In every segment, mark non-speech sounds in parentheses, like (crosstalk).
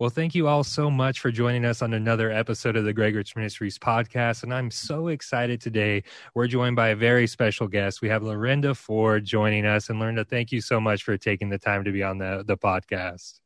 Well, thank you all so much for joining us on another episode of the Greg Rich Ministries podcast. And I'm so excited today. We're joined by a very special guest. We have Lorinda Ford joining us. And Lorinda, thank you so much for taking the time to be on the, the podcast.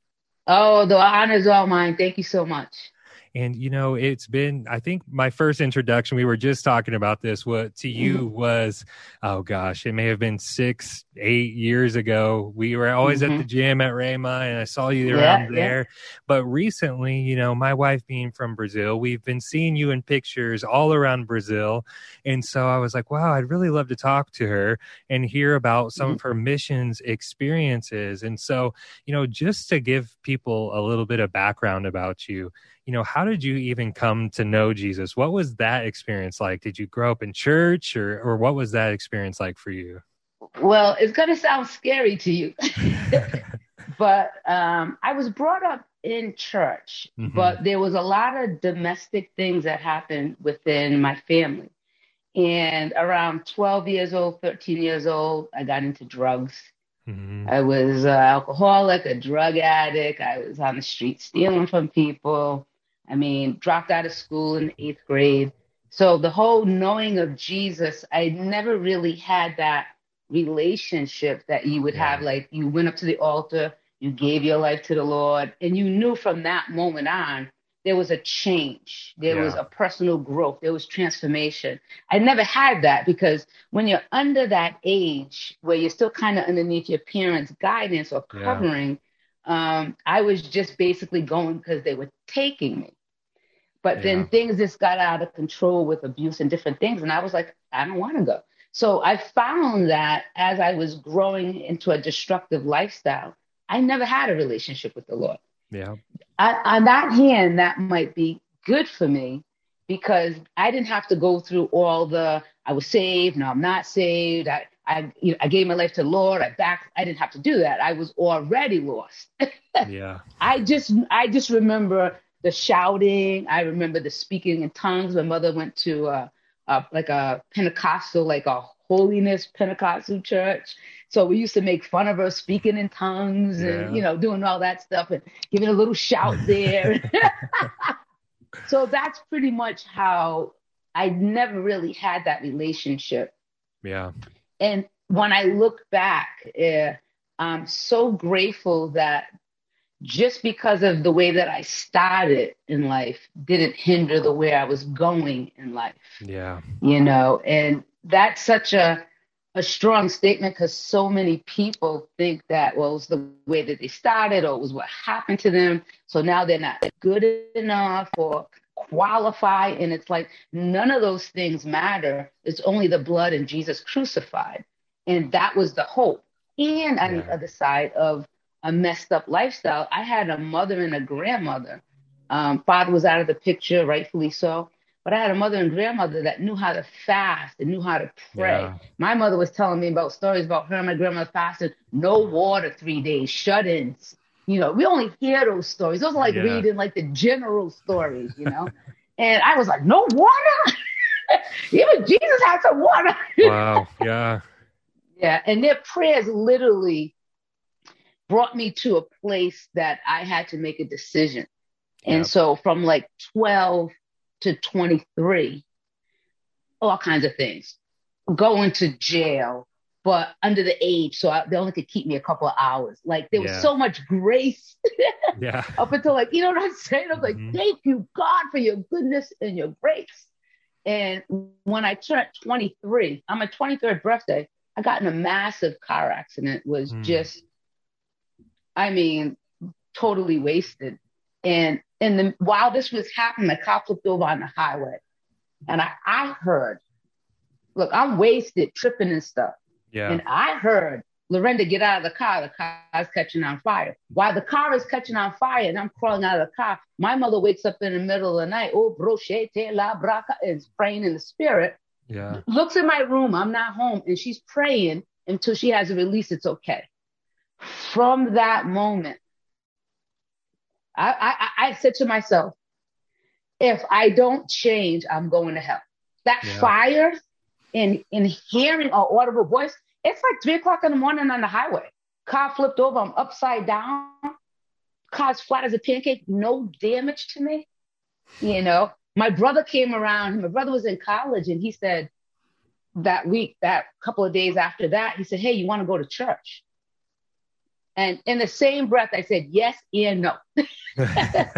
Oh, the honor is all mine. Thank you so much. And you know, it's been I think my first introduction, we were just talking about this, what to you mm-hmm. was oh gosh, it may have been six, eight years ago. We were always mm-hmm. at the gym at Rhema and I saw you around yeah, there. Yeah. But recently, you know, my wife being from Brazil, we've been seeing you in pictures all around Brazil. And so I was like, wow, I'd really love to talk to her and hear about some mm-hmm. of her missions experiences. And so, you know, just to give people a little bit of background about you, you know, how did you even come to know Jesus? What was that experience like? Did you grow up in church or, or what was that experience like for you? Well, it's going to sound scary to you, (laughs) (laughs) but um, I was brought up in church, mm-hmm. but there was a lot of domestic things that happened within my family. And around 12 years old, 13 years old, I got into drugs. Mm-hmm. I was an alcoholic, a drug addict. I was on the street stealing from people. I mean, dropped out of school in eighth grade. So the whole knowing of Jesus, I never really had that relationship that you would yeah. have. Like you went up to the altar, you gave your life to the Lord, and you knew from that moment on there was a change, there yeah. was a personal growth, there was transformation. I never had that because when you're under that age where you're still kind of underneath your parents' guidance or covering, um, I was just basically going because they were taking me. But yeah. then things just got out of control with abuse and different things. And I was like, I don't want to go. So I found that as I was growing into a destructive lifestyle, I never had a relationship with the Lord. Yeah. I, on that hand, that might be good for me because I didn't have to go through all the I was saved, no, I'm not saved. I, I, you know, I gave my life to the Lord. I back. I didn't have to do that. I was already lost. (laughs) yeah. I just, I just remember the shouting. I remember the speaking in tongues. My mother went to uh, uh, like a Pentecostal, like a holiness Pentecostal church. So we used to make fun of her speaking in tongues yeah. and you know doing all that stuff and giving a little shout (laughs) there. (laughs) so that's pretty much how I never really had that relationship. Yeah. And when I look back, uh, I'm so grateful that just because of the way that I started in life didn't hinder the way I was going in life. Yeah. You know, and that's such a a strong statement because so many people think that well it was the way that they started or it was what happened to them so now they're not good enough or qualify and it's like none of those things matter it's only the blood and jesus crucified and that was the hope and on yeah. the other side of a messed up lifestyle i had a mother and a grandmother um, father was out of the picture rightfully so but I had a mother and grandmother that knew how to fast and knew how to pray. Yeah. My mother was telling me about stories about her and my grandmother fasting, no water three days, shut ins. You know, we only hear those stories. Those are like yeah. reading like the general stories, you know? (laughs) and I was like, no water? (laughs) Even Jesus had some water. (laughs) wow. Yeah. Yeah. And their prayers literally brought me to a place that I had to make a decision. And so from like 12 to 23, all kinds of things. Going to jail, but under the age, so I, they only could keep me a couple of hours. Like there yeah. was so much grace. (laughs) yeah. Up until like, you know what I'm saying? I'm like, mm-hmm. thank you, God, for your goodness and your grace. And when I turned 23, on my 23rd birthday, I got in a massive car accident. Was mm. just, I mean, totally wasted. And and the, while this was happening, the car flipped over on the highway. And I, I heard, look, I'm wasted, tripping and stuff. Yeah. And I heard Lorinda get out of the car. The car's catching on fire. While the car is catching on fire and I'm crawling out of the car, my mother wakes up in the middle of the night. Oh, brochete la braca is praying in the spirit. Yeah. Looks in my room. I'm not home. And she's praying until she has a release. It's okay. From that moment, I, I, I said to myself, if I don't change, I'm going to hell. That yeah. fire in in hearing an audible voice, it's like three o'clock in the morning on the highway. Car flipped over, I'm upside down. car's flat as a pancake, no damage to me. You know, my brother came around. My brother was in college, and he said that week, that couple of days after that, he said, "Hey, you want to go to church?" And in the same breath, I said yes and no. (laughs) I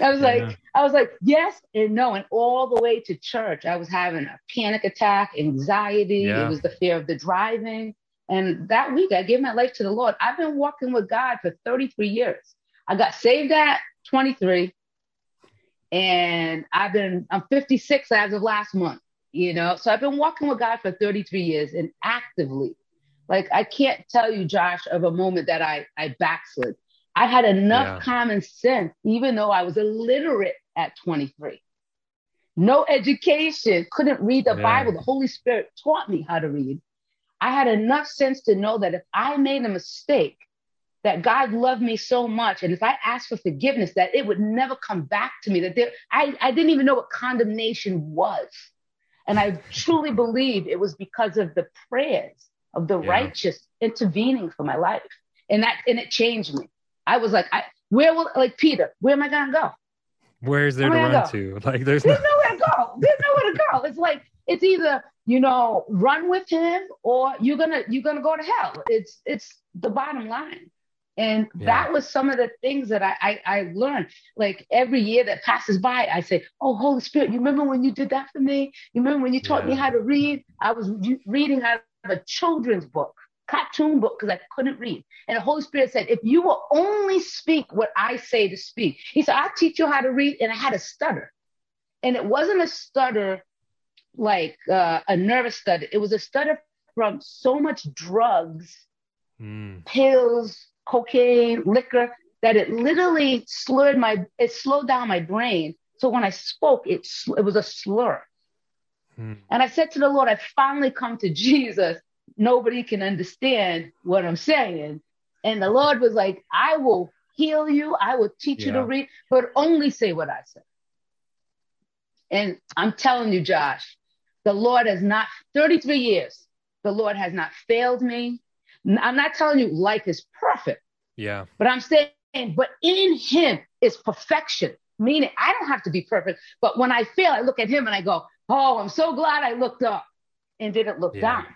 was like, yeah. I was like, yes and no. And all the way to church, I was having a panic attack, anxiety. Yeah. It was the fear of the driving. And that week, I gave my life to the Lord. I've been walking with God for 33 years. I got saved at 23, and I've been, I'm 56 as of last month, you know? So I've been walking with God for 33 years and actively. Like, I can't tell you, Josh, of a moment that I, I backslid. I had enough yeah. common sense, even though I was illiterate at 23. No education, couldn't read the yeah. Bible. The Holy Spirit taught me how to read. I had enough sense to know that if I made a mistake, that God loved me so much, and if I asked for forgiveness, that it would never come back to me. That there, I, I didn't even know what condemnation was, and I truly believe it was because of the prayers of the yeah. righteous intervening for my life, and that and it changed me. I was like, I where will like Peter? Where am I gonna go? Where's there where to run go? to? Like there's, there's no- nowhere to go. There's nowhere to go. It's like it's either you know run with him or you're gonna you're gonna go to hell. It's it's the bottom line. And yeah. that was some of the things that I, I, I learned. Like every year that passes by, I say, "Oh, Holy Spirit, you remember when you did that for me? You remember when you taught yeah. me how to read? I was reading of a children's book, cartoon book, because I couldn't read. And the Holy Spirit said, if you will only speak what I say to speak, He said, I'll teach you how to read. And I had a stutter, and it wasn't a stutter like uh, a nervous stutter. It was a stutter from so much drugs, mm. pills, cocaine, liquor, that it literally slurred my, it slowed down my brain. So when I spoke, it, it was a slur. Hmm. And I said to the Lord, I finally come to Jesus. Nobody can understand what I'm saying. And the Lord was like, I will heal you. I will teach yeah. you to read, but only say what I say. And I'm telling you, Josh, the Lord has not, 33 years, the Lord has not failed me. I'm not telling you life is perfect. Yeah. But I'm saying, but in him is perfection, meaning I don't have to be perfect. But when I fail, I look at him and I go, oh, I'm so glad I looked up and didn't look yeah. down.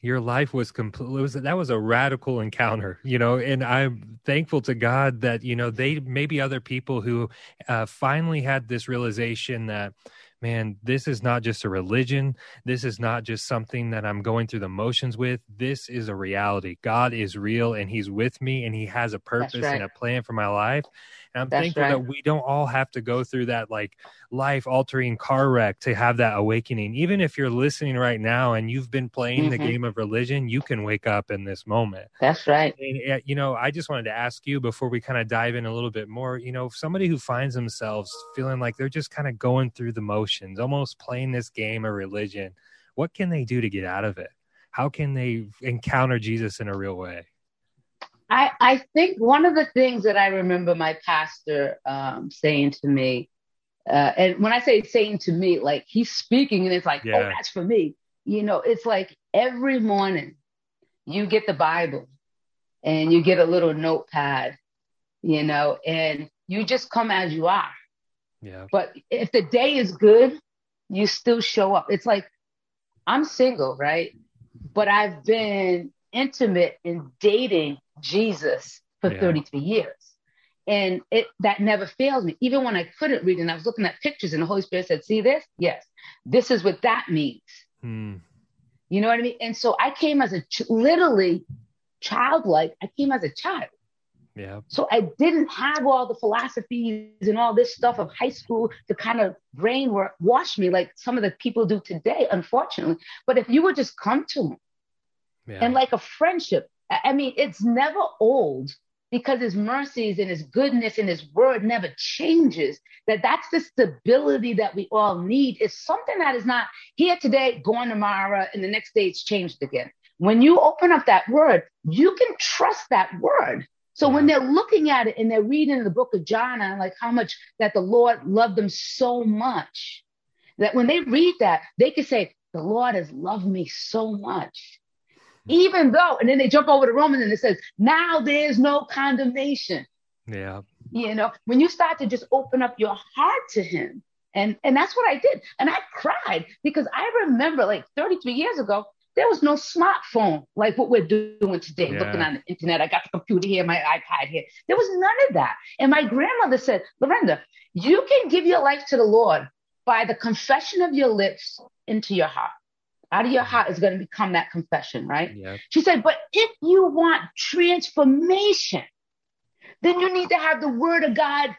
Your life was complete. Was, that was a radical encounter, you know, and I'm thankful to God that, you know, they maybe other people who uh, finally had this realization that, man, this is not just a religion. This is not just something that I'm going through the motions with. This is a reality. God is real and He's with me and He has a purpose right. and a plan for my life. And I'm That's thankful right. that we don't all have to go through that like life altering car wreck to have that awakening. Even if you're listening right now and you've been playing mm-hmm. the game of religion, you can wake up in this moment. That's right. And, you know, I just wanted to ask you before we kind of dive in a little bit more, you know, somebody who finds themselves feeling like they're just kind of going through the motions, almost playing this game of religion, what can they do to get out of it? How can they encounter Jesus in a real way? I, I think one of the things that I remember my pastor um, saying to me, uh, and when I say saying to me, like he's speaking and it's like, oh, yeah. oh, that's for me. You know, it's like every morning you get the Bible and you get a little notepad, you know, and you just come as you are. Yeah. But if the day is good, you still show up. It's like I'm single, right? But I've been intimate in dating Jesus for yeah. 33 years. And it that never failed me. Even when I couldn't read and I was looking at pictures and the Holy Spirit said, See this? Yes. This is what that means. Hmm. You know what I mean? And so I came as a ch- literally childlike, I came as a child. Yeah. So I didn't have all the philosophies and all this stuff of high school to kind of brainwash me like some of the people do today, unfortunately. But if you would just come to me yeah. and like a friendship, I mean, it's never old because his mercies and his goodness and his word never changes. That that's the stability that we all need. Is something that is not here today, gone tomorrow, and the next day it's changed again. When you open up that word, you can trust that word. So when they're looking at it and they're reading the book of John and like how much that the Lord loved them so much, that when they read that, they can say, the Lord has loved me so much Even though, and then they jump over to Romans and it says, now there's no condemnation. Yeah. You know, when you start to just open up your heart to him, and and that's what I did. And I cried because I remember like 33 years ago, there was no smartphone like what we're doing today, yeah. looking on the internet. I got the computer here, my iPad here. There was none of that. And my grandmother said, Lorenda, you can give your life to the Lord by the confession of your lips into your heart. Out of your heart is going to become that confession, right? Yeah. She said, but if you want transformation, then you need to have the word of God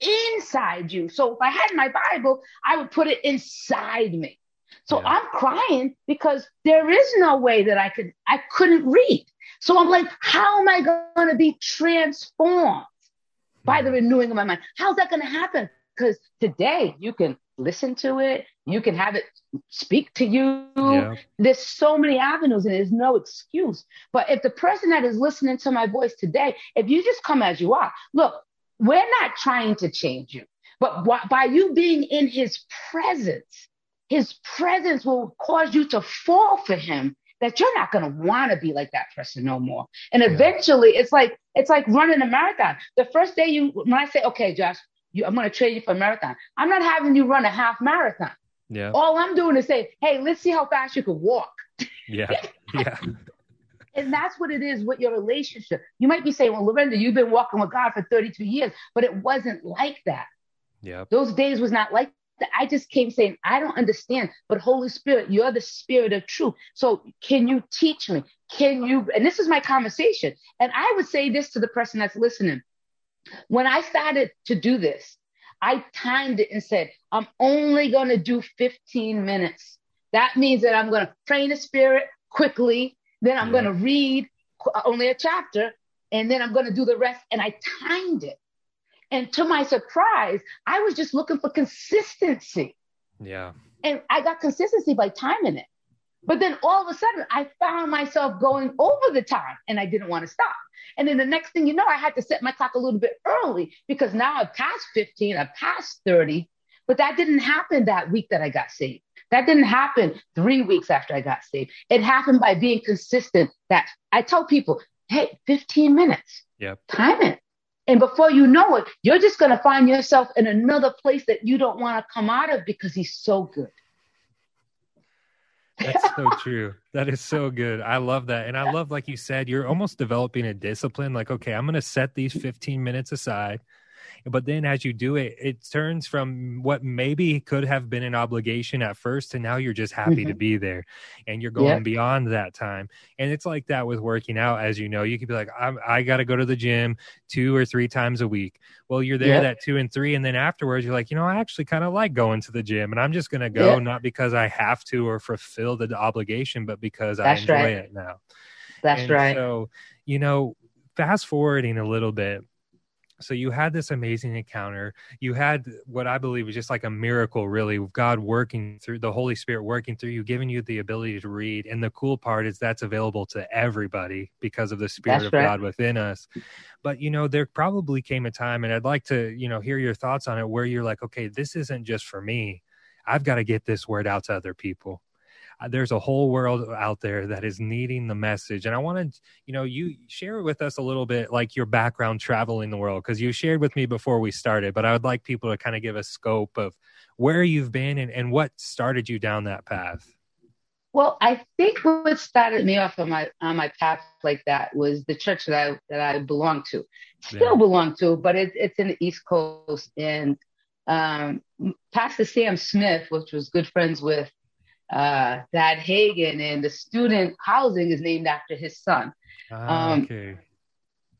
inside you. So if I had my Bible, I would put it inside me. So yeah. I'm crying because there is no way that I could, I couldn't read. So I'm like, how am I going to be transformed by the hmm. renewing of my mind? How's that going to happen? Because today you can listen to it, you can have it speak to you. Yeah. There's so many avenues and there's no excuse. But if the person that is listening to my voice today, if you just come as you are, look, we're not trying to change you, but by you being in his presence, his presence will cause you to fall for him that you're not going to want to be like that person no more. And eventually it's like, it's like running a marathon. The first day you, when I say, okay, Josh, you, I'm going to train you for a marathon. I'm not having you run a half marathon. Yeah. All I'm doing is say, hey, let's see how fast you can walk. Yeah. (laughs) Yeah. and that's what it is with your relationship. You might be saying, well, Lorenda, you've been walking with God for 32 years, but it wasn't like that. Yeah. Those days was not like that. I just came saying, I don't understand, but Holy Spirit, you're the spirit of truth. So can you teach me? Can you? And this is my conversation. And I would say this to the person that's listening. When I started to do this, I timed it and said, I'm only going to do 15 minutes. That means that I'm going to pray in the spirit quickly. Then I'm yeah. going to read uh, only a chapter and then I'm going to do the rest. And I timed it. And to my surprise, I was just looking for consistency. Yeah. And I got consistency by timing it. But then all of a sudden, I found myself going over the time and I didn't want to stop. And then the next thing you know, I had to set my clock a little bit early because now I've passed 15, I've passed 30. But that didn't happen that week that I got saved. That didn't happen three weeks after I got saved. It happened by being consistent. That I tell people, hey, 15 minutes. Yep. Time it. And before you know it, you're just going to find yourself in another place that you don't want to come out of because he's so good. That's so true. That is so good. I love that. And I love, like you said, you're almost developing a discipline. Like, okay, I'm going to set these 15 minutes aside but then as you do it, it turns from what maybe could have been an obligation at first to now you're just happy mm-hmm. to be there and you're going yeah. beyond that time. And it's like that with working out, as you know, you could be like, I'm, i got to go to the gym two or three times a week. Well, you're there yeah. that two and three. And then afterwards, you're like, you know, I actually kind of like going to the gym and I'm just going to go, yeah. not because I have to or fulfill the obligation, but because That's I enjoy right. it now. That's and right. So, you know, fast forwarding a little bit, so you had this amazing encounter. You had what i believe was just like a miracle really god working through the holy spirit working through you giving you the ability to read. And the cool part is that's available to everybody because of the spirit that's of right. god within us. But you know there probably came a time and i'd like to you know hear your thoughts on it where you're like okay this isn't just for me. I've got to get this word out to other people there's a whole world out there that is needing the message and i wanted you know you share with us a little bit like your background traveling the world because you shared with me before we started but i would like people to kind of give a scope of where you've been and, and what started you down that path well, I think what started me off on my on my path like that was the church that I that I belong to, still yeah. belong to, but it, it's in the East Coast. And um, Pastor Sam Smith, which was good friends with uh, Dad Hagin, and the student housing is named after his son. Ah, um, okay.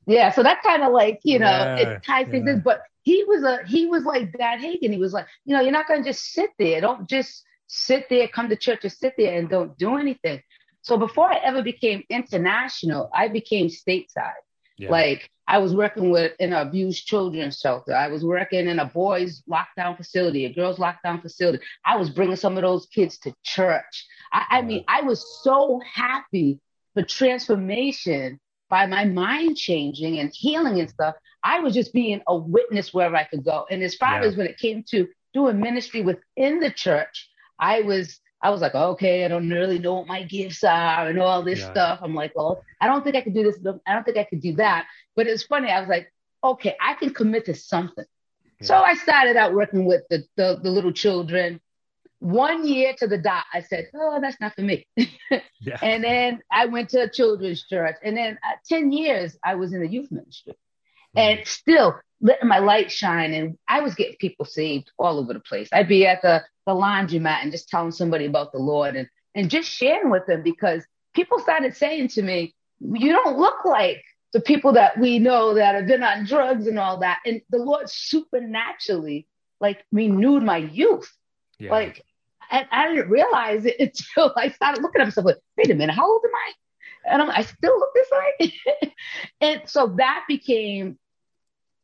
Yeah, so that kind of like you know yeah, it ties yeah. things in. But he was a he was like Dad Hagin. He was like, you know, you're not gonna just sit there. Don't just sit there, come to church and sit there and don't do anything. So before I ever became international, I became stateside. Yeah. Like I was working with an abused children's shelter. I was working in a boys lockdown facility, a girls lockdown facility. I was bringing some of those kids to church. I, I mean, I was so happy for transformation by my mind changing and healing and stuff. I was just being a witness wherever I could go. And as far yeah. as when it came to doing ministry within the church, I was I was like, okay, I don't really know what my gifts are and all this yeah. stuff. I'm like, well, I don't think I could do this. I don't think I could do that. But it's funny. I was like, okay, I can commit to something. Yeah. So I started out working with the, the, the little children. One year to the dot, I said, oh, that's not for me. (laughs) yeah. And then I went to a children's church. And then uh, 10 years, I was in the youth ministry. Mm. And still letting my light shine. And I was getting people saved all over the place. I'd be at the, the laundromat and just telling somebody about the Lord and, and just sharing with them because people started saying to me, you don't look like the people that we know that have been on drugs and all that. And the Lord supernaturally like renewed my youth. Yeah. Like, and I didn't realize it (laughs) until I started looking at myself like, wait a minute, how old am I? And I'm, I still look this way. (laughs) and so that became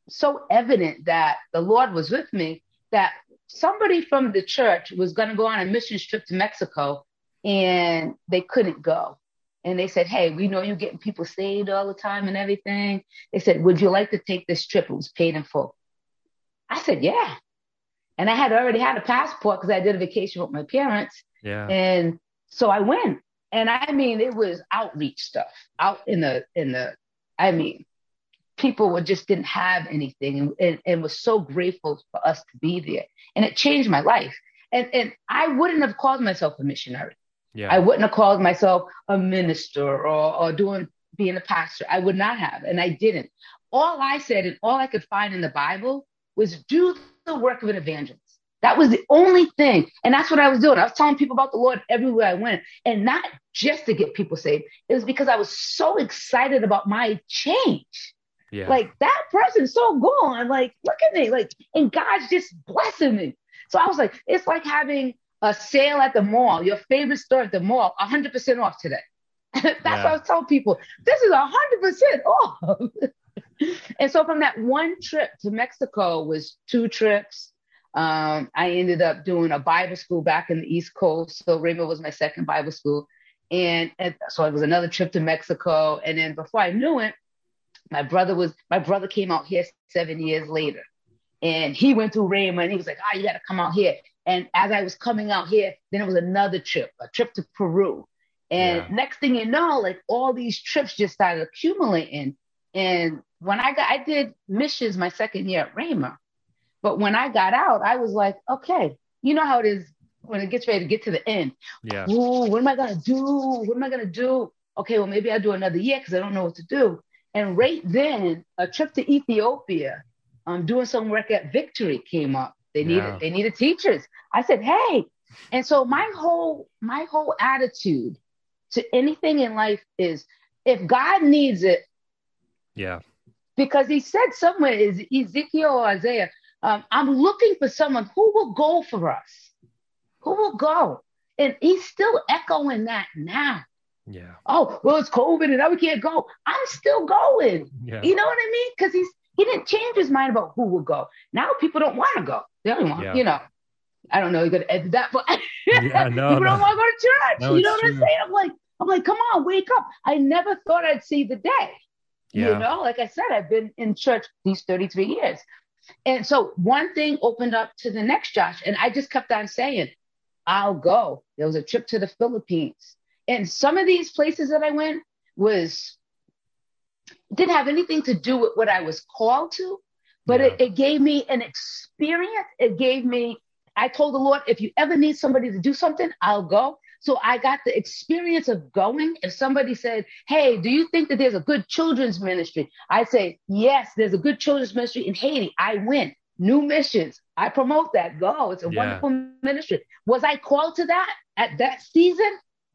so evident that the Lord was with me that somebody from the church was going to go on a mission trip to Mexico and they couldn't go. And they said, Hey, we know you're getting people saved all the time and everything. They said, Would you like to take this trip? It was paid in full. I said, Yeah. And I had already had a passport because I did a vacation with my parents. Yeah. And so I went. And I mean, it was outreach stuff out in the, in the, I mean, people were just didn't have anything and, and, and, was so grateful for us to be there. And it changed my life. And, and I wouldn't have called myself a missionary. Yeah. I wouldn't have called myself a minister or, or doing being a pastor. I would not have. And I didn't. All I said and all I could find in the Bible was do the work of an evangelist. That was the only thing. And that's what I was doing. I was telling people about the Lord everywhere I went. And not just to get people saved. It was because I was so excited about my change. Yeah. Like that person's so gone. Like, look at me. Like, and God's just blessing me. So I was like, it's like having a sale at the mall, your favorite store at the mall, 100% off today. (laughs) That's yeah. what I was telling people. This is 100% off. (laughs) and so from that one trip to Mexico was two trips. Um, I ended up doing a Bible school back in the East Coast. So Rhema was my second Bible school. And, and so it was another trip to Mexico. And then before I knew it, my brother was my brother came out here seven years later, and he went through Rhema, and he was like, "Ah, oh, you got to come out here." And as I was coming out here, then it was another trip, a trip to Peru. And yeah. next thing you know, like all these trips just started accumulating. And when I got, I did missions my second year at Rhema. But when I got out, I was like, okay, you know how it is when it gets ready to get to the end. Yeah. Ooh, what am I going to do? What am I going to do? Okay, well, maybe I'll do another year because I don't know what to do. And right then, a trip to Ethiopia, um, doing some work at Victory came up. They needed yeah. they needed teachers. I said, hey, and so my whole my whole attitude to anything in life is if God needs it, yeah, because He said somewhere is Ezekiel or Isaiah, um, I'm looking for someone who will go for us, who will go, and He's still echoing that now. Yeah. Oh, well, it's COVID and now we can't go. I'm still going. Yeah. You know what I mean? Because he's he didn't change his mind about who will go. Now people don't want to go. They don't want, yeah. you know. I don't know. You're gonna edit that, but (laughs) yeah, no, (laughs) people no. don't want to go to church. No, you know what true. I'm saying? I'm like, I'm like, come on, wake up. I never thought I'd see the day. Yeah. You know, like I said, I've been in church these 33 years. And so one thing opened up to the next, Josh, and I just kept on saying, I'll go. There was a trip to the Philippines and some of these places that I went was didn't have anything to do with what I was called to, but yeah. it, it gave me an experience. It gave me, I told the Lord, if you ever need somebody to do something, I'll go. So I got the experience of going. If somebody said, Hey, do you think that there's a good children's ministry? I say, Yes, there's a good children's ministry in Haiti. I went. New missions. I promote that. Go. It's a yeah. wonderful ministry. Was I called to that at that season?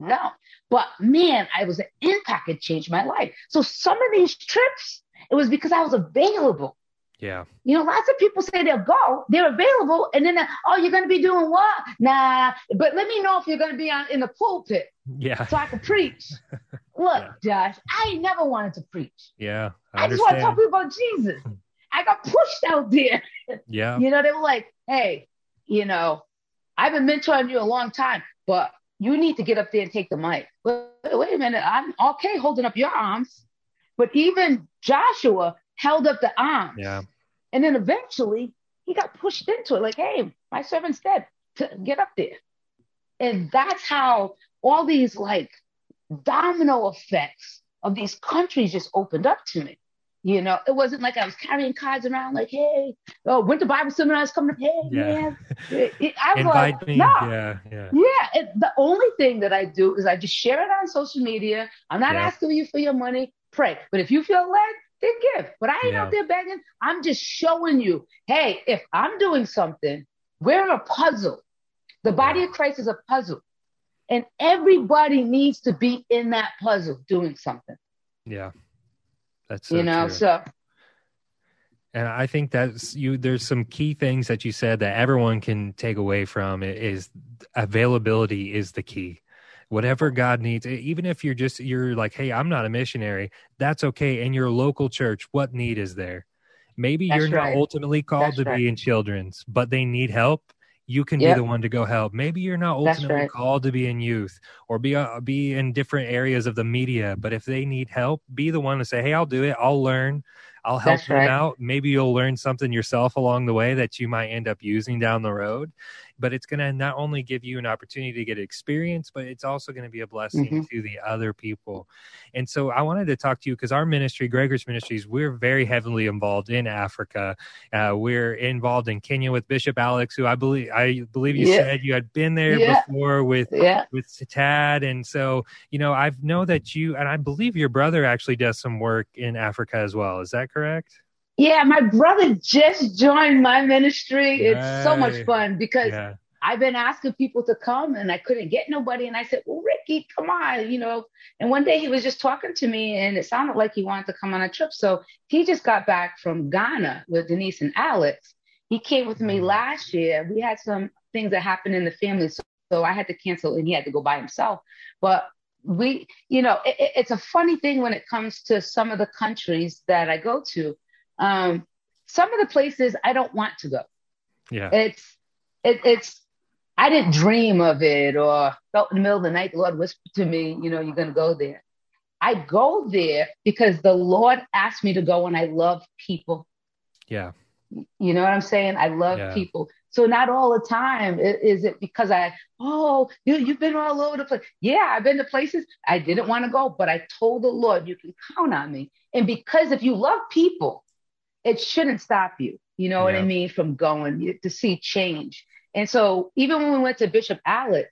No. But man, I was an impact. It changed my life. So some of these trips, it was because I was available. Yeah. You know, lots of people say they'll go, they're available, and then, oh, you're going to be doing what? Nah, but let me know if you're going to be on in the pulpit. Yeah. So I can preach. (laughs) Look, yeah. Josh, I never wanted to preach. Yeah. I, I just want to talk people about Jesus. I got pushed out there. Yeah. (laughs) you know, they were like, hey, you know, I've been mentoring you a long time, but you need to get up there and take the mic. But wait a minute, I'm okay holding up your arms. But even Joshua held up the arms. Yeah. And then eventually he got pushed into it, like, hey, my servant's dead. Get up there. And that's how all these like domino effects of these countries just opened up to me. You know, it wasn't like I was carrying cards around like, hey, oh, winter Bible seminar is coming up. Hey, yeah. man. It, it, I was Invite like, me. Nah. Yeah, yeah. Yeah. It, the only thing that I do is I just share it on social media. I'm not yeah. asking you for your money. Pray. But if you feel led, then give. But I ain't yeah. out there begging. I'm just showing you, hey, if I'm doing something, we're a puzzle. The body of Christ is a puzzle. And everybody needs to be in that puzzle doing something. Yeah. That's so you know, true. so and I think that's you. There's some key things that you said that everyone can take away from it is availability is the key. Whatever God needs, even if you're just you're like, hey, I'm not a missionary, that's okay. In your local church, what need is there? Maybe that's you're right. not ultimately called that's to right. be in children's, but they need help you can yep. be the one to go help. Maybe you're not ultimately right. called to be in youth or be uh, be in different areas of the media, but if they need help, be the one to say, "Hey, I'll do it. I'll learn. I'll help That's them right. out. Maybe you'll learn something yourself along the way that you might end up using down the road. But it's going to not only give you an opportunity to get experience, but it's also going to be a blessing mm-hmm. to the other people. And so I wanted to talk to you because our ministry, Gregor's Ministries, we're very heavily involved in Africa. Uh, we're involved in Kenya with Bishop Alex, who I believe I believe you yeah. said you had been there yeah. before with yeah. with Tad. And so you know I know that you and I believe your brother actually does some work in Africa as well. Is that correct? Yeah, my brother just joined my ministry. It's so much fun because yeah. I've been asking people to come and I couldn't get nobody. And I said, Well, Ricky, come on, you know. And one day he was just talking to me and it sounded like he wanted to come on a trip. So he just got back from Ghana with Denise and Alex. He came with me mm-hmm. last year. We had some things that happened in the family. So, so I had to cancel and he had to go by himself. But we, you know, it, it's a funny thing when it comes to some of the countries that I go to. Um, some of the places I don't want to go. Yeah. It's, it, it's, I didn't dream of it or felt in the middle of the night, the Lord whispered to me, you know, you're going to go there. I go there because the Lord asked me to go and I love people. Yeah. You know what I'm saying? I love yeah. people. So not all the time is it because I, oh, you, you've been all over the place. Yeah, I've been to places I didn't want to go, but I told the Lord, you can count on me. And because if you love people, it shouldn't stop you. You know yeah. what I mean? From going to see change. And so even when we went to Bishop Alex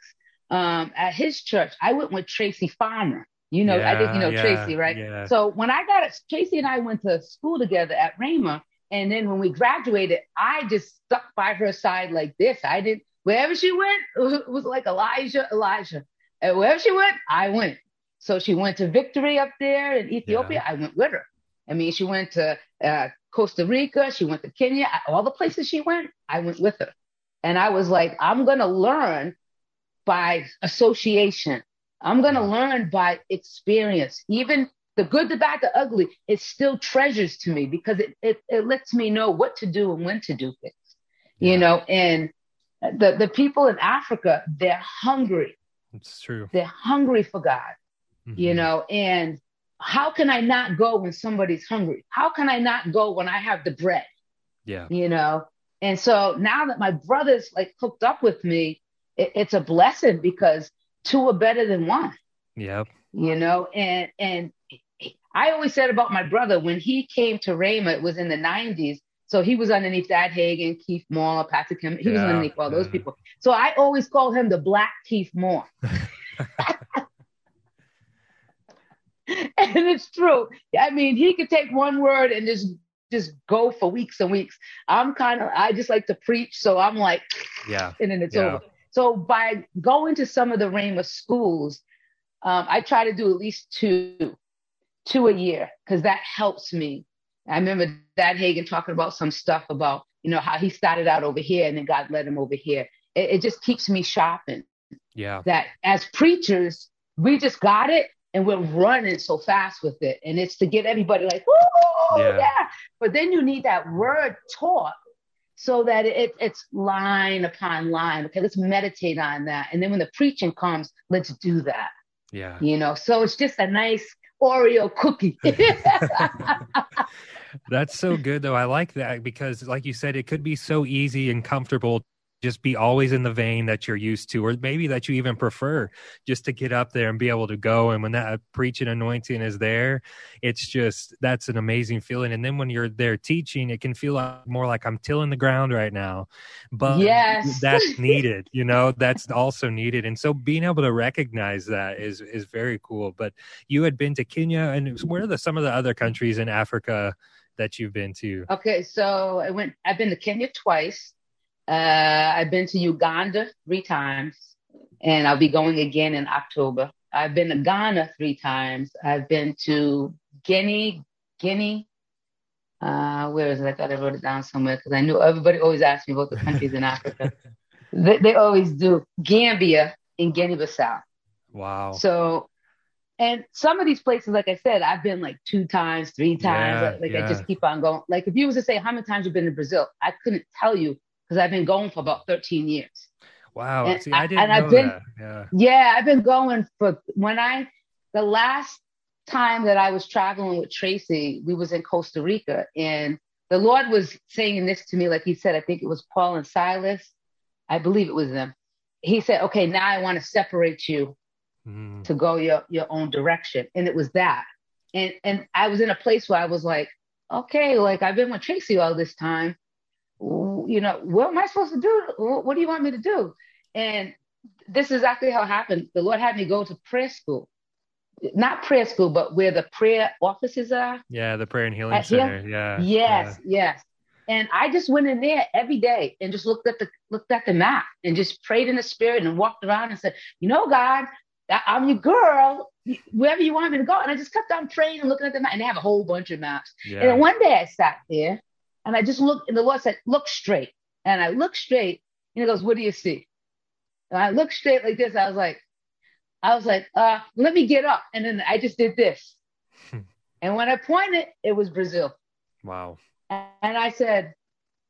um, at his church, I went with Tracy Farmer. You know, yeah, I think you know yeah, Tracy, right? So when I got it, Tracy and I went to school together at Rhema. And then when we graduated, I just stuck by her side like this. I didn't, wherever she went, (laughs) it was like Elijah, Elijah. And wherever she went, I went. So she went to Victory up there in Ethiopia. I went with her. I mean, she went to uh, Costa Rica. She went to Kenya. All the places she went, I went with her. And I was like, I'm going to learn by association. I'm going to learn by experience. Even the good, the bad, the ugly, it's still treasures to me because it, it, it lets me know what to do and when to do things, yeah. you know, and the, the people in Africa, they're hungry. It's true. They're hungry for God, mm-hmm. you know, and how can I not go when somebody's hungry? How can I not go when I have the bread? Yeah. You know, and so now that my brother's like hooked up with me, it, it's a blessing because two are better than one. Yep. You know, and and I always said about my brother when he came to Rhema, it was in the 90s. So he was underneath Dad Hagin, Keith Moore, Patrick Kim. He yeah, was underneath all those people. So I always call him the Black Keith Moore. (laughs) (laughs) (laughs) and it's true. I mean, he could take one word and just just go for weeks and weeks. I'm kind of I just like to preach, so I'm like, yeah, and then it's yeah. over. So by going to some of the Rhema schools, um, I try to do at least two two a year because that helps me. I remember Dad Hagin talking about some stuff about, you know, how he started out over here and then God led him over here. It, it just keeps me shopping. Yeah. That as preachers, we just got it and we're running so fast with it. And it's to get everybody like, oh, yeah. yeah. But then you need that word taught so that it, it's line upon line. Okay, let's meditate on that. And then when the preaching comes, let's do that. Yeah. You know, so it's just a nice Oreo cookie. (laughs) (laughs) That's so good though. I like that because like you said it could be so easy and comfortable just be always in the vein that you're used to, or maybe that you even prefer, just to get up there and be able to go. And when that preaching anointing is there, it's just that's an amazing feeling. And then when you're there teaching, it can feel like, more like I'm tilling the ground right now. But yes. that's (laughs) needed, you know, that's also needed. And so being able to recognize that is is very cool. But you had been to Kenya, and where are the some of the other countries in Africa that you've been to? Okay, so I went. I've been to Kenya twice. Uh, I've been to Uganda three times, and I'll be going again in October. I've been to Ghana three times. I've been to Guinea, Guinea. Uh, where is it? I thought I wrote it down somewhere because I knew everybody always asks me about the countries in Africa. (laughs) They, they always do. Gambia and Guinea-Bissau. Wow. So, and some of these places, like I said, I've been like two times, three times. Yeah, like like yeah. I just keep on going. Like if you was to say how many times you've been to Brazil, I couldn't tell you because I've been going for about 13 years. Wow. And See, I I- didn't and know I've been- that. Yeah. Yeah, I've been going for when I the last time that I was traveling with Tracy, we was in Costa Rica and the Lord was saying this to me, like he said, I think it was Paul and Silas. I believe it was them. He said, Okay, now I want to separate you Mhm. to go your your own direction. And it was that. And and I was in a place where I was like, okay, like I've been with Tracy all this time. You know, what am I supposed to do? What do you want me to do? And this is exactly how it happened. The Lord had me go to prayer school. Not prayer school, but where the prayer offices are. Yeah, the prayer and healing At center. Yeah. Yes, yes. And I just went in there every day and just looked at the looked at the map and just prayed in the spirit and walked around and said, you know, God, I'm your girl. Wherever you want me to go. And I just kept on praying and looking at the map. And they have a whole bunch of maps. Yeah. And then one day I sat there and I just looked, and the Lord said, Look straight. And I looked straight, and He goes, What do you see? And I looked straight like this. I was like, I was like, uh, let me get up. And then I just did this. and when I pointed, it was Brazil. wow. And I said,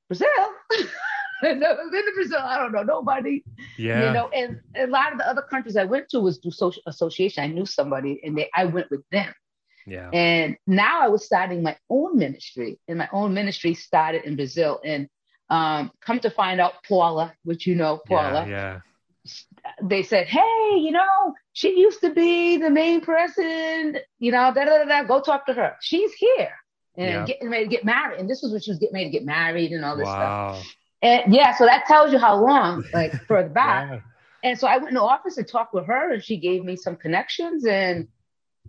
Brazil? (laughs) I've never Brazil. I don't know nobody. Yeah. You know, and a lot of the other countries I went to was through social association. I knew somebody and they I went with them. Yeah. And now I was starting my own ministry, and my own ministry started in Brazil. And um, come to find out, Paula, which you know, Paula, Yeah. they said, "Hey, you know, she used to be the main person. You know, da da da da. Go talk to her. She's here and Yeah. getting ready to get married. And this was when she was getting ready to get married and all this stuff. And yeah, so that tells you how long, like (laughs) further back. Yeah. And so I went in the office and talked with her, and she gave me some connections. And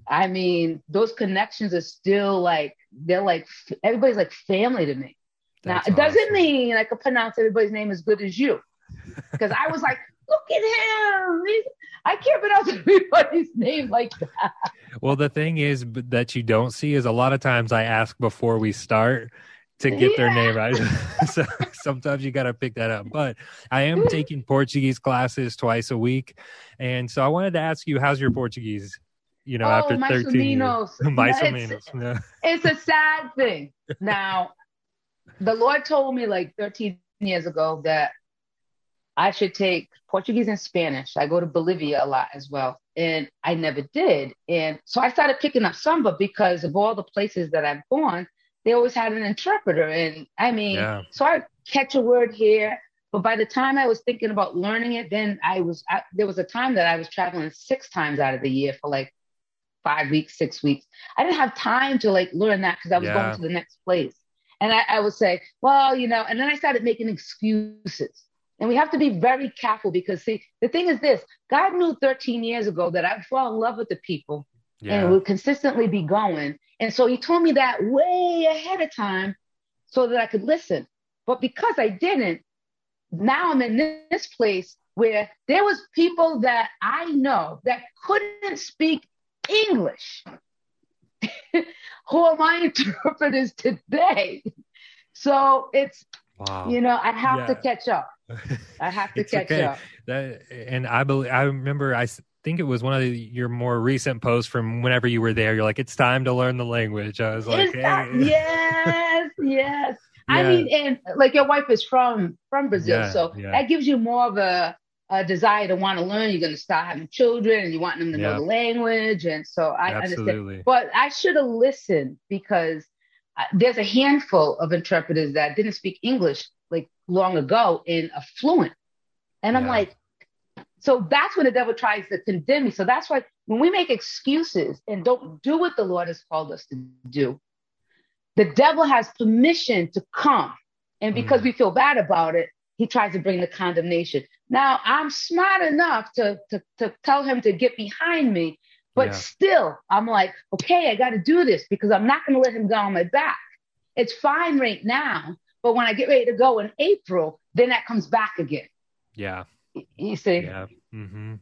I mean, those connections are still like they're like everybody's like family to me. That's now it doesn't mean I could pronounce everybody's name as good as you, because I was like, (laughs) look at him. He's, I can't pronounce (laughs) everybody's name like that. Well, the thing is that you don't see is a lot of times I ask before we start to get their name right. (laughs) so sometimes you got to pick that up. But I am mm-hmm. taking Portuguese classes twice a week. And so I wanted to ask you, how's your Portuguese? You know, oh, after my 13 years. (laughs) It's- yeah. it's a sad (laughs) thing. Now, the Lord told me like 13 years ago that I should take Portuguese and Spanish. I go to Bolivia a lot as well, and I never did. And so I started picking up some, but because of all the places that I've gone, they always had an interpreter. And I mean, Yeah. so I catch a word here, but by the time I was thinking about learning it, then I was I, there was a time that I was traveling six times out of the year for like five weeks, six weeks. I didn't have time to like learn that because I was Yeah. going to the next place. And I, I would say, well, you know, and then I started making excuses. And we have to be very careful because see, the thing is this God knew 13 years ago that I'd fall in love with the people and Yeah. would consistently be going. And so he told me that way ahead of time so that I could listen. But because I didn't, now I'm in this place where there was people that I know that couldn't speak English (laughs) who are my interpreters today. So it's, Wow. you know, I have to catch up. I (laughs) have to catch okay. up. That and I believe I remember I think it was one of the, your more recent posts from whenever you were there. You're like, it's time to learn the language. I was like, that- hey. (laughs) yes, yes. I mean, and like your wife is from from Brazil, Yeah, so yeah. that gives you more of a, a desire to want to learn. You're going to start having children, and you want them to Yeah. know the language, and so I understand. But I should have listened because uh, there's a handful of interpreters that didn't speak English like long ago in fluent. And I'm Yeah. like, so that's when the devil tries to condemn me. So that's why when we make excuses and don't do what the Lord has called us to do, the devil has permission to come. And because Mm. we feel bad about it, he tries to bring the condemnation. Now I'm smart enough to, to, to tell him to get behind me, but Yeah. still I'm like, okay, I got to do this because I'm not going to let him go on my back. It's fine right now. But when I get ready to go in April, then that comes back again. Yeah. You see? Yeah. hmm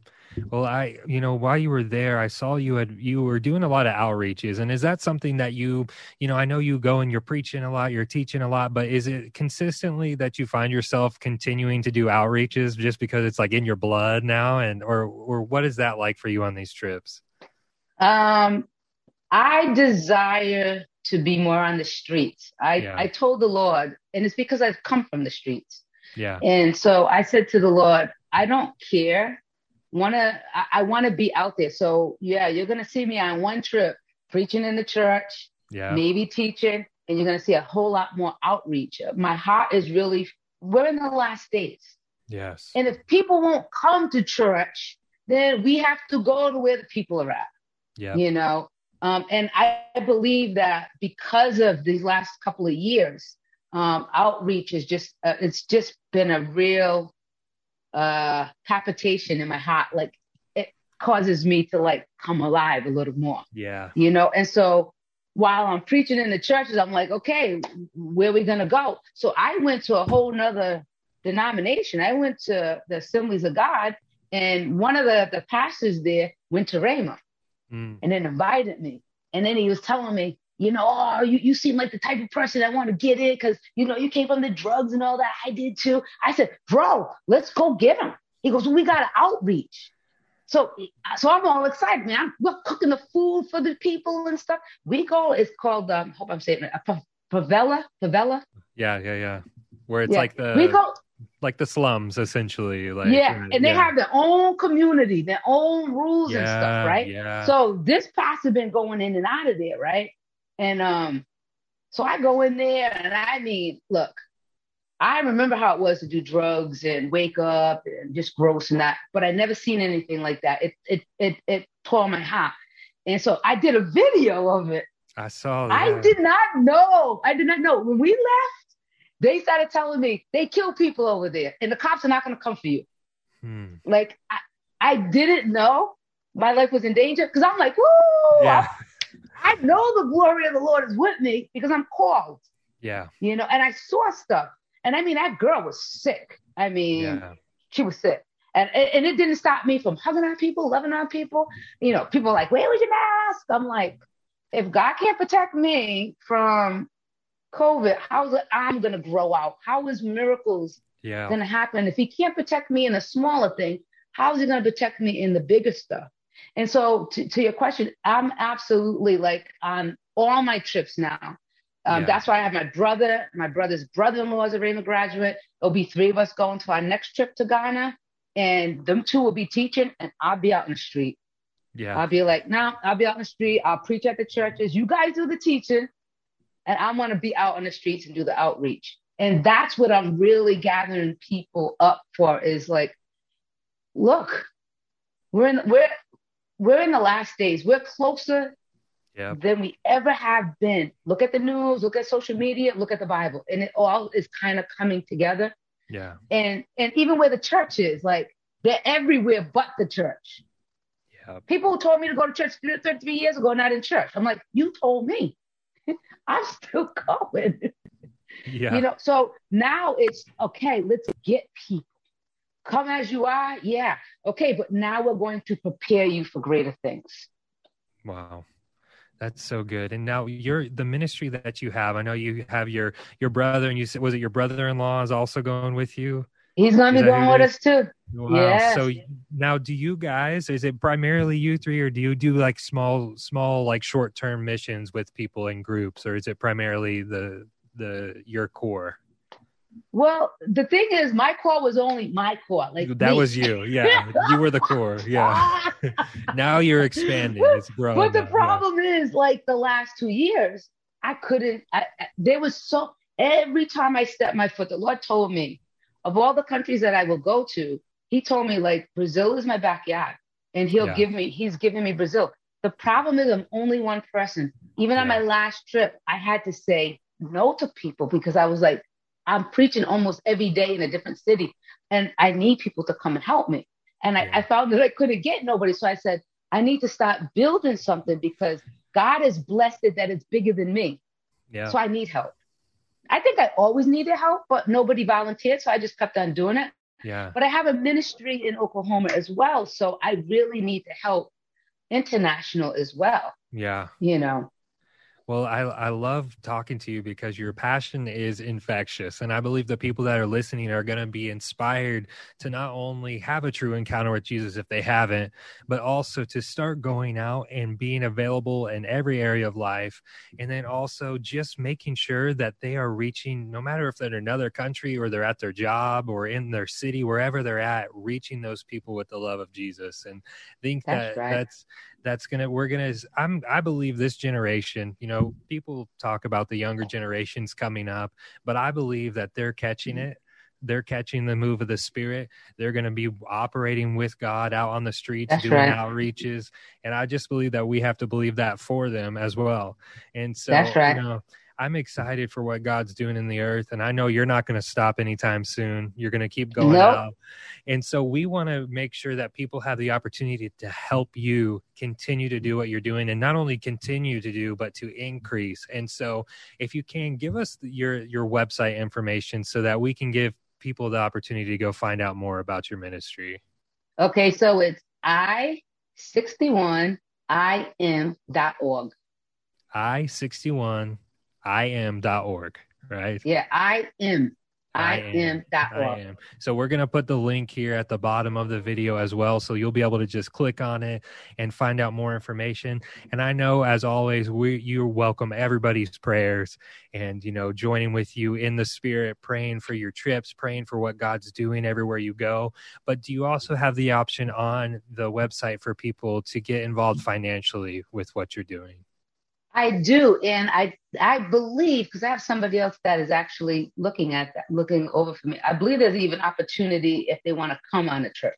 Well, I, you know, while you were there, I saw you had you were doing a lot of outreaches, and is that something that you, you know, I know you go and you're preaching a lot, you're teaching a lot, but is it consistently that you find yourself continuing to do outreaches just because it's like in your blood now, and or or what is that like for you on these trips? Um, I desire to be more on the streets. I, Yeah. I told the Lord, and it's because I've come from the streets. Yeah. And so I said to the Lord, I don't care. Wanna I, I wanna be out there. So yeah, you're gonna see me on one trip preaching in the church, Yeah. maybe teaching, and you're gonna see a whole lot more outreach. My heart is really we're in the last days. Yes. And if people won't come to church, then we have to go to where the people are at Yeah. you know um, and i believe that because of these last couple of years um, outreach is just uh, it's just been a real uh palpitation in my heart like it causes me to like come alive a little more Yeah. you know and so while i'm preaching in the churches i'm like okay where are we gonna go so i went to a whole nother denomination i went to the assemblies of god and one of the, the pastors there went to Rhema Mm. and then invited me. And then he was telling me, you know, oh, you, you seem like the type of person I want to get in because, you know, you came from the drugs and all that. I did too. I said, bro, let's go get him. He goes, well, we got to outreach. So, so I'm all excited, man. I'm, we're cooking the food for the people and stuff. We go, it's called, um, hope I'm saying it, a fa- favela, favela. Yeah. Yeah. Yeah. Where it's Yeah. like the we go, like the slums essentially. Like yeah. And they yeah. have their own community, their own rules and stuff, right? Yeah. So this pastor has been going in and out of there, right? And um, so I go in there, and I mean, look, I remember how it was to do drugs and wake up and just gross and that, but I never seen anything like that. It it it it tore my heart, and so I did a video of it. I saw that. I did not know. I did not know when we left. They started telling me they kill people over there, and the cops are not going to come for you. Hmm. Like I, I didn't know my life was in danger because I'm like, woo! Yeah. I know the glory of the Lord is with me because I'm called, Yeah. you know, and I saw stuff. And I mean, that girl was sick. I mean, Yeah. she was sick. And, and it didn't stop me from hugging on people, loving on people. You know, people are like, where was your mask? I'm like, if God can't protect me from COVID, how's it I'm going to grow out? How is miracles Yeah. going to happen? If he can't protect me in the smaller thing, how is he going to protect me in the bigger stuff? And so, to, to your question, I'm absolutely like on all my trips now. Um, Yeah. That's why I have my brother, my brother's brother-in-law is a Rhema graduate. There'll be three of us going to our next trip to Ghana, and them two will be teaching, and I'll be out in the street. Yeah. I'll be like, no, I'll be out in the street. I'll preach at the churches. You guys do the teaching, and I want to be out on the streets and do the outreach. And that's what I'm really gathering people up for. Is like, look, we're in we're we're in the last days. We're closer Yeah. than we ever have been. Look at the news. Look at social media. Look at the Bible, and it all is kind of coming together. Yeah. And and even where the church is, like they're everywhere but the church. Yeah. People who told me to go to church 33 years ago, not in church. I'm like, you told me. (laughs) I'm still (laughs) going. Yeah. You know, so now it's okay, let's get people. Come as you are, yeah. Okay, but now we're going to prepare you for greater things. Wow. That's so good. And now you're the ministry that you have. I know you have your your brother and you said was it your brother-in-law is also going with you? He's gonna be going with it us too. Wow. Yes. So now do you guys is it primarily you three or do you do like small small like short-term missions with people in groups or is it primarily the the your core? Well, the thing is, my core was only my core. Like that me. was you. Yeah. you were the core. Yeah. (laughs) now you're expanding. It's growing. But the now. Yeah. problem is, like the last two years, I couldn't. I, I, there was so, every time I stepped my foot, the Lord told me of all the countries that I will go to, He told me like Brazil is my backyard, and He'll yeah. give me. He's giving me Brazil. The problem is I'm only one person. Even yeah. on my last trip, I had to say no to people because I was like, I'm preaching almost every day in a different city, and I need people to come and help me. And yeah. I, I found that I couldn't get nobody, so I said I need to start building something because God has blessed it that it's bigger than me. Yeah. So I need help. I think I always needed help, but nobody volunteered, so I just kept on doing it. Yeah. But I have a ministry in Oklahoma as well, so I really need to help international as well. Yeah. You know. Well, I, I love talking to you because your passion is infectious. And I believe the people that are listening are going to be inspired to not only have a true encounter with Jesus if they haven't, but also to start going out and being available in every area of life. And then also just making sure that they are reaching, no matter if they're in another country or they're at their job or in their city, wherever they're at, reaching those people with the love of Jesus. And I think that's that right. that's that's gonna we're gonna i'm i believe this generation you know people talk about the younger generations coming up but i believe that they're catching mm-hmm. it they're catching the move of the spirit they're going to be operating with god out on the streets That's doing right. outreaches and i just believe that we have to believe that for them as well and so That's right. you know I'm excited for what God's doing in the earth, and I know you're not going to stop anytime soon. You're going to keep going nope. out, and so we want to make sure that people have the opportunity to help you continue to do what you're doing, and not only continue to do, but to increase. And so, if you can give us your your website information so that we can give people the opportunity to go find out more about your ministry. Okay, so it's i 61 im.org. I 61 im.org, right? Yeah, I am. I, am. I am. So we're going to put the link here at the bottom of the video as well. So you'll be able to just click on it and find out more information. And I know, as always, we you welcome everybody's prayers and, you know, joining with you in the spirit, praying for your trips, praying for what God's doing everywhere you go. But do you also have the option on the website for people to get involved financially with what you're doing? I do, and I I believe because I have somebody else that is actually looking at that, looking over for me. I believe there's even opportunity if they want to come on a trip.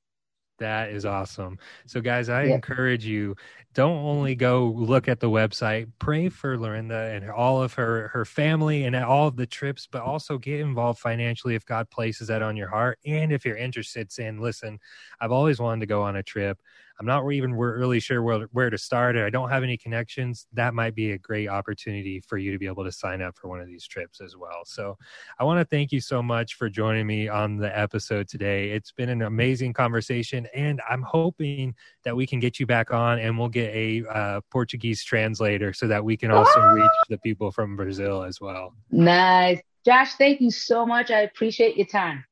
That is awesome. So, guys, I yeah. encourage you don't only go look at the website, pray for Lorinda and all of her her family and all of the trips, but also get involved financially if God places that on your heart. And if you're interested, saying, "Listen, I've always wanted to go on a trip. I'm not even really sure where, where to start I don't have any connections, that might be a great opportunity for you to be able to sign up for one of these trips as well. So I want to thank you so much for joining me on the episode today. It's been an amazing conversation, and I'm hoping that we can get you back on and we'll get a uh, Portuguese translator so that we can also reach the people from Brazil as well. Nice. Josh, thank you so much. I appreciate your time.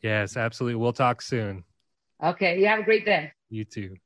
Yes, absolutely. We'll talk soon. Okay. You have a great day. You too.